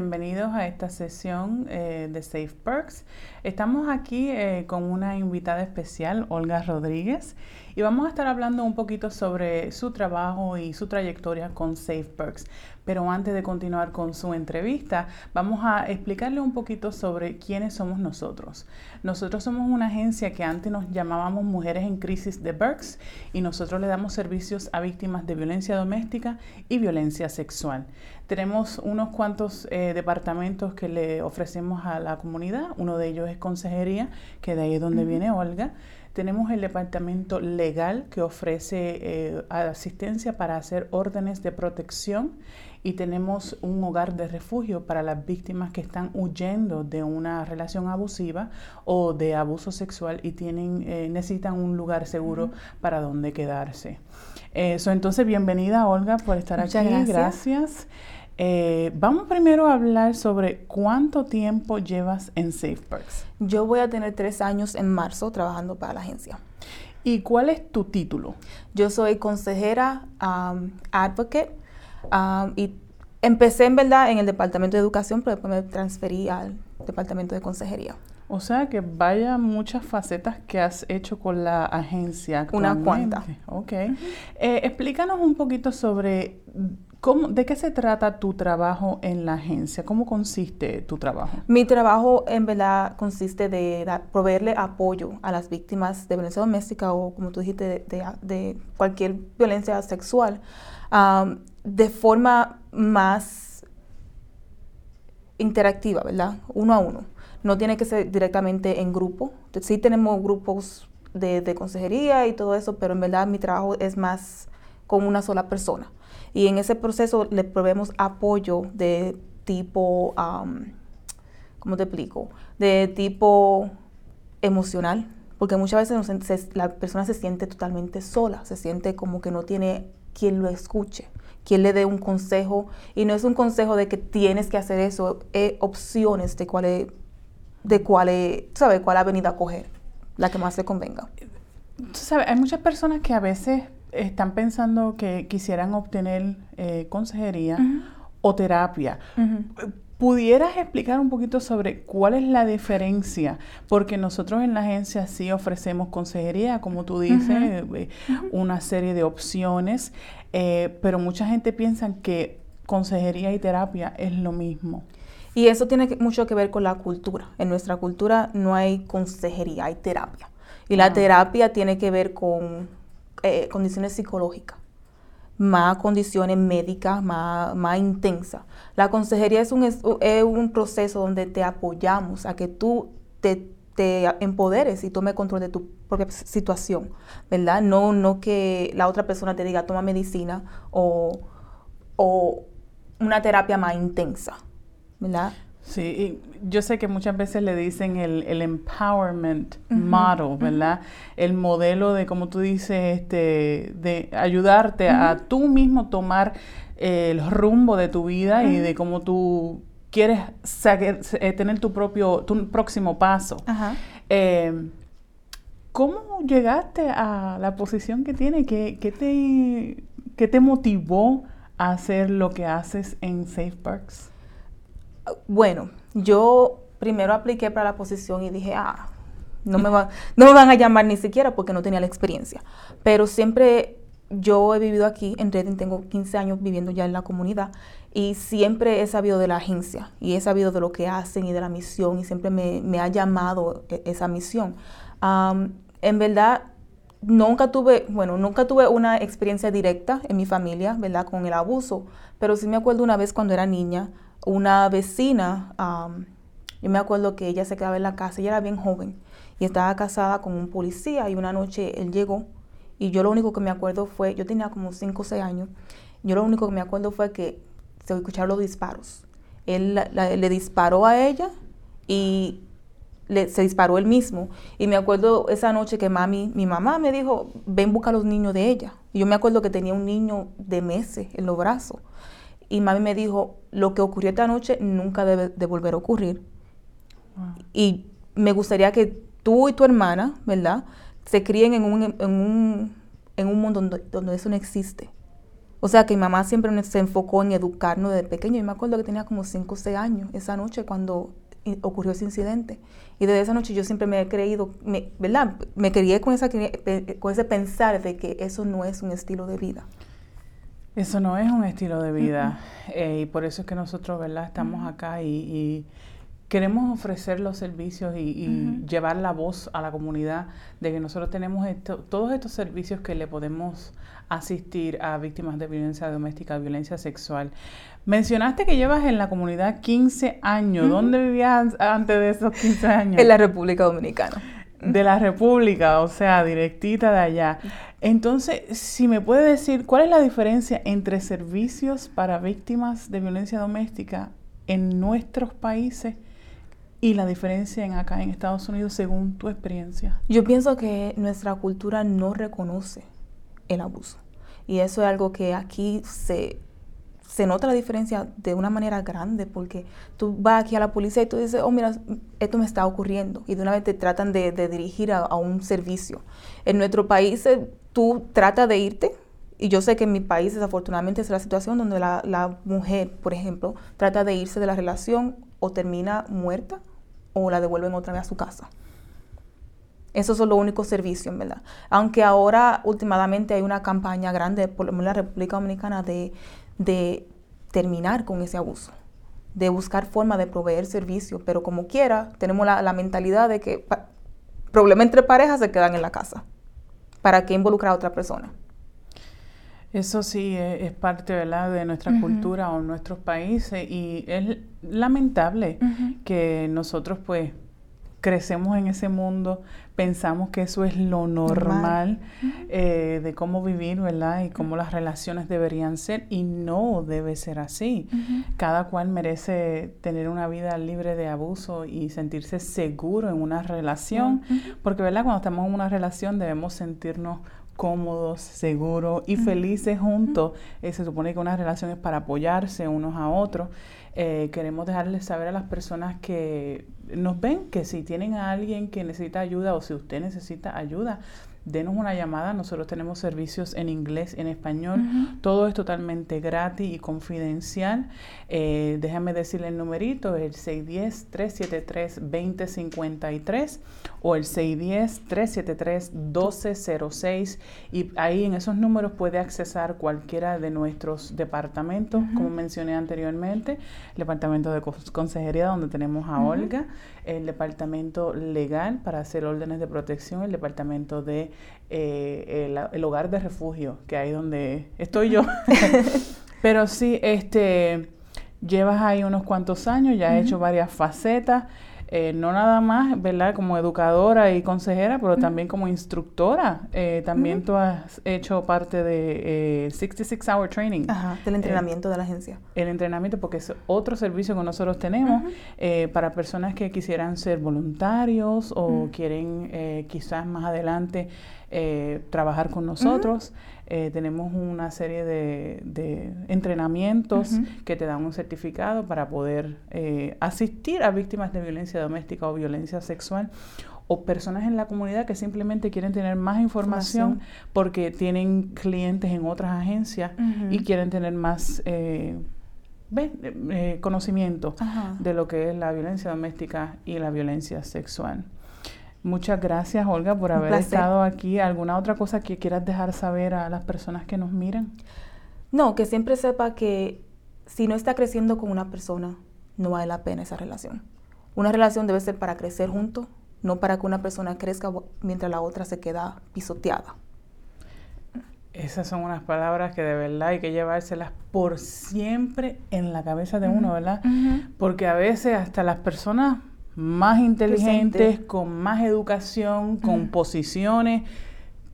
bienvenidos a esta sesión eh, de Safe Perks. Estamos aquí eh, con una invitada especial, Olga Rodríguez, y vamos a estar hablando un poquito sobre su trabajo y su trayectoria con Safe Perks. Pero antes de continuar con su entrevista, vamos a explicarle un poquito sobre quiénes somos nosotros. Nosotros somos una agencia que antes nos llamábamos Mujeres en Crisis de Perks y nosotros le damos servicios a víctimas de violencia doméstica y violencia sexual. Tenemos unos cuantos eh, departamentos que le ofrecemos a la comunidad. Uno de ellos es consejería, que de ahí es donde viene Olga. Tenemos el departamento legal que ofrece eh, asistencia para hacer órdenes de protección y tenemos un hogar de refugio para las víctimas que están huyendo de una relación abusiva o de abuso sexual y tienen, eh, necesitan un lugar seguro para donde quedarse. Eso, entonces, bienvenida Olga por estar aquí. Gracias. gracias. Eh, vamos primero a hablar sobre cuánto tiempo llevas en SafePerks. Yo voy a tener tres años en marzo trabajando para la agencia. ¿Y cuál es tu título? Yo soy consejera, um, advocate, um, y empecé en verdad en el departamento de educación, pero después me transferí al departamento de consejería. O sea que vaya muchas facetas que has hecho con la agencia. Una cuanta. Ok. eh, explícanos un poquito sobre ¿Cómo, ¿De qué se trata tu trabajo en la agencia? ¿Cómo consiste tu trabajo? Mi trabajo en verdad consiste de dar, proveerle apoyo a las víctimas de violencia doméstica o, como tú dijiste, de, de, de cualquier violencia sexual um, de forma más interactiva, ¿verdad? Uno a uno. No tiene que ser directamente en grupo. Sí tenemos grupos de, consejería y todo eso, pero en verdad mi trabajo es más con una sola persona y en ese proceso le proveemos apoyo de tipo, ¿cómo te explico? De tipo emocional, porque muchas veces la persona se siente totalmente sola, se siente como que no tiene quien lo escuche, quien le dé un consejo, y no es un consejo de que tienes que hacer eso, es opciones de cuál de cuál ¿sabe? cuál avenida coger, la que más le convenga. ¿Sabes? Hay muchas personas que a veces están pensando que quisieran obtener eh, consejería uh -huh. o terapia. Uh -huh. ¿Pudieras explicar un poquito sobre cuál es la diferencia? Porque nosotros en la agencia sí ofrecemos consejería, como tú dices, uh -huh. eh, una serie de opciones, eh, pero mucha gente piensa que consejería y terapia es lo mismo. Y eso tiene que, mucho que ver con la cultura. En nuestra cultura no hay consejería, hay terapia. Y la terapia tiene que ver con eh, condiciones psicológicas, más condiciones médicas, más, más intensas. La consejería es un, es, un proceso donde te apoyamos a que tú te, te empoderes y tome control de tu propia situación, ¿verdad? No, no que la otra persona te diga toma medicina o, o una terapia más intensa, ¿verdad? Sí, y yo sé que muchas veces le dicen el, el empowerment uh -huh, model, ¿verdad? Uh -huh. El modelo de, como tú dices, este, de ayudarte uh -huh. a tú mismo tomar el rumbo de tu vida y de cómo tú quieres saber, eh, tener tu propio, tu próximo paso. Eh, ¿Cómo llegaste a la posición que tienes? ¿Qué, qué, te, ¿Qué te motivó a hacer lo que haces en Safe Parks? Bueno, yo primero apliqué para la posición y dije, ah, no me, va, no me van a llamar ni siquiera porque no tenía la experiencia. Pero siempre yo he vivido aquí en Reading, tengo 15 años viviendo ya en la comunidad y siempre he sabido de la agencia y he sabido de lo que hacen y de la misión y siempre me, ha llamado esa misión. En verdad, nunca tuve, bueno, nunca tuve una experiencia directa en mi familia, ¿verdad? Con el abuso, pero sí me acuerdo una vez cuando era niña, una vecina, yo me acuerdo que ella se quedaba en la casa, ella era bien joven y estaba casada con un policía y una noche él llegó y yo lo único que me acuerdo fue, yo tenía como 5 o 6 años, yo lo único que me acuerdo fue que se escucharon los disparos. Él le disparó a ella y le, se disparó él mismo. Y me acuerdo esa noche que mami, mi mamá me dijo, ven busca a los niños de ella. Y yo me acuerdo que tenía un niño de meses en los brazos. Y mami me dijo, lo que ocurrió esta noche nunca debe de volver a ocurrir. Wow. Y me gustaría que tú y tu hermana, ¿verdad? Se críen en un, en un, en un mundo donde, donde eso no existe. O sea que mi mamá siempre se enfocó en educarnos desde pequeño. Yo me acuerdo que tenía como 5 o 6 años esa noche cuando ocurrió ese incidente. Y desde esa noche yo siempre me he creído, me, ¿verdad? Me crié con, esa, con ese pensar de que eso no es un estilo de vida. Eso no es un estilo de vida. Eh, y por eso es que nosotros, ¿verdad? Estamos acá y, queremos ofrecer los servicios y, llevar la voz a la comunidad de que nosotros tenemos todos estos servicios que le podemos asistir a víctimas de violencia doméstica, violencia sexual. Mencionaste que llevas en la comunidad 15 años. ¿Dónde vivías antes de esos 15 años? En la República Dominicana. De la República, o sea, directita de allá. Entonces, si me puede decir, ¿cuál es la diferencia entre servicios para víctimas de violencia doméstica en nuestros países y la diferencia en acá en Estados Unidos según tu experiencia? Yo pienso que nuestra cultura no reconoce el abuso. Y eso es algo que aquí se, se nota la diferencia de una manera grande porque tú vas aquí a la policía y tú dices, oh, mira, esto me está ocurriendo. Y de una vez te tratan de, dirigir a, un servicio. En nuestro país tú tratas de irte. Y yo sé que en mi país desafortunadamente es la situación donde la, la mujer, por ejemplo, trata de irse de la relación o termina muerta o la devuelven otra vez a su casa. Esos son los únicos servicios, ¿verdad? Aunque ahora últimamente hay una campaña grande por la República Dominicana de, de terminar con ese abuso, de buscar forma de proveer servicios, pero como quiera, tenemos la, mentalidad de que problemas entre parejas se quedan en la casa. ¿Para qué involucrar a otra persona? Eso sí e, es, parte ¿verdad? de nuestra cultura o nuestros países y es lamentable que nosotros pues crecemos en ese mundo, pensamos que eso es lo normal, eh, de cómo vivir, ¿verdad? Y cómo las relaciones deberían ser y no debe ser así. Cada cual merece tener una vida libre de abuso y sentirse seguro en una relación, porque, ¿verdad? Cuando estamos en una relación debemos sentirnos cómodos, seguros y felices juntos. Eh, se supone que una relación es para apoyarse unos a otros. Eh, queremos dejarles saber a las personas que nos ven que si tienen a alguien que necesita ayuda o si usted necesita ayuda, denos una llamada. Nosotros tenemos servicios en inglés, en español. Todo es totalmente gratis y confidencial. Eh, déjame decirle el numerito, el 610-373-2053 o el 610-373-1206. Y ahí en esos números puede accesar cualquiera de nuestros departamentos, como mencioné anteriormente, el departamento de consejería donde tenemos a Olga, el departamento legal para hacer órdenes de protección, el departamento de eh, el, hogar de refugio, que ahí donde estoy yo. Pero sí, este, llevas ahí unos cuantos años, ya he hecho varias facetas. Eh, no nada más, ¿verdad? Como educadora y consejera, pero también como instructora. Eh, también tú has hecho parte de 66 Hour Training. Ajá, del entrenamiento de la agencia. El entrenamiento, porque es otro servicio que nosotros tenemos para personas que quisieran ser voluntarios o quieren quizás más adelante eh, trabajar con nosotros. Eh, tenemos una serie de, entrenamientos que te dan un certificado para poder eh, asistir a víctimas de violencia doméstica o violencia sexual o personas en la comunidad que simplemente quieren tener más información, porque tienen clientes en otras agencias y quieren tener más conocimiento de lo que es la violencia doméstica y la violencia sexual. Muchas gracias, Olga, por haber estado aquí. ¿Alguna otra cosa que quieras dejar saber a las personas que nos miran? No, que siempre sepa que si no está creciendo con una persona, no vale la pena esa relación. Una relación debe ser para crecer juntos, no para que una persona crezca mientras la otra se queda pisoteada. Esas son unas palabras que de verdad hay que llevárselas por siempre en la cabeza de uno, ¿verdad? Porque a veces hasta las personas más inteligentes, con más educación, con posiciones,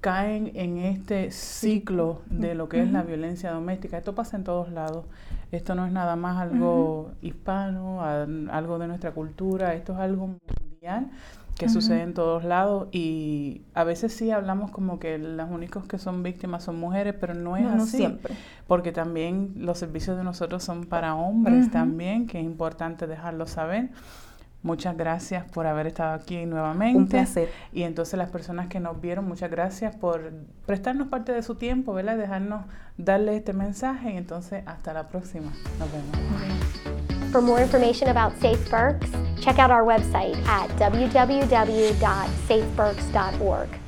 caen en este ciclo de lo que es la violencia doméstica. Esto pasa en todos lados. Esto no es nada más algo hispano, algo de nuestra cultura, esto es algo mundial que sucede en todos lados y a veces sí hablamos como que los únicos que son víctimas son mujeres, pero no es así. siempre. Porque también los servicios de nosotros son para hombres también, que es importante dejarlo saber. Muchas gracias por haber estado aquí nuevamente. Un placer. Y entonces las personas que nos vieron, muchas gracias por prestarnos parte de su tiempo, ¿verdad? Dejarnos darle este mensaje y entonces hasta la próxima. Nos vemos. For more information about Safe Berks, check out our website at www.safeberks.org.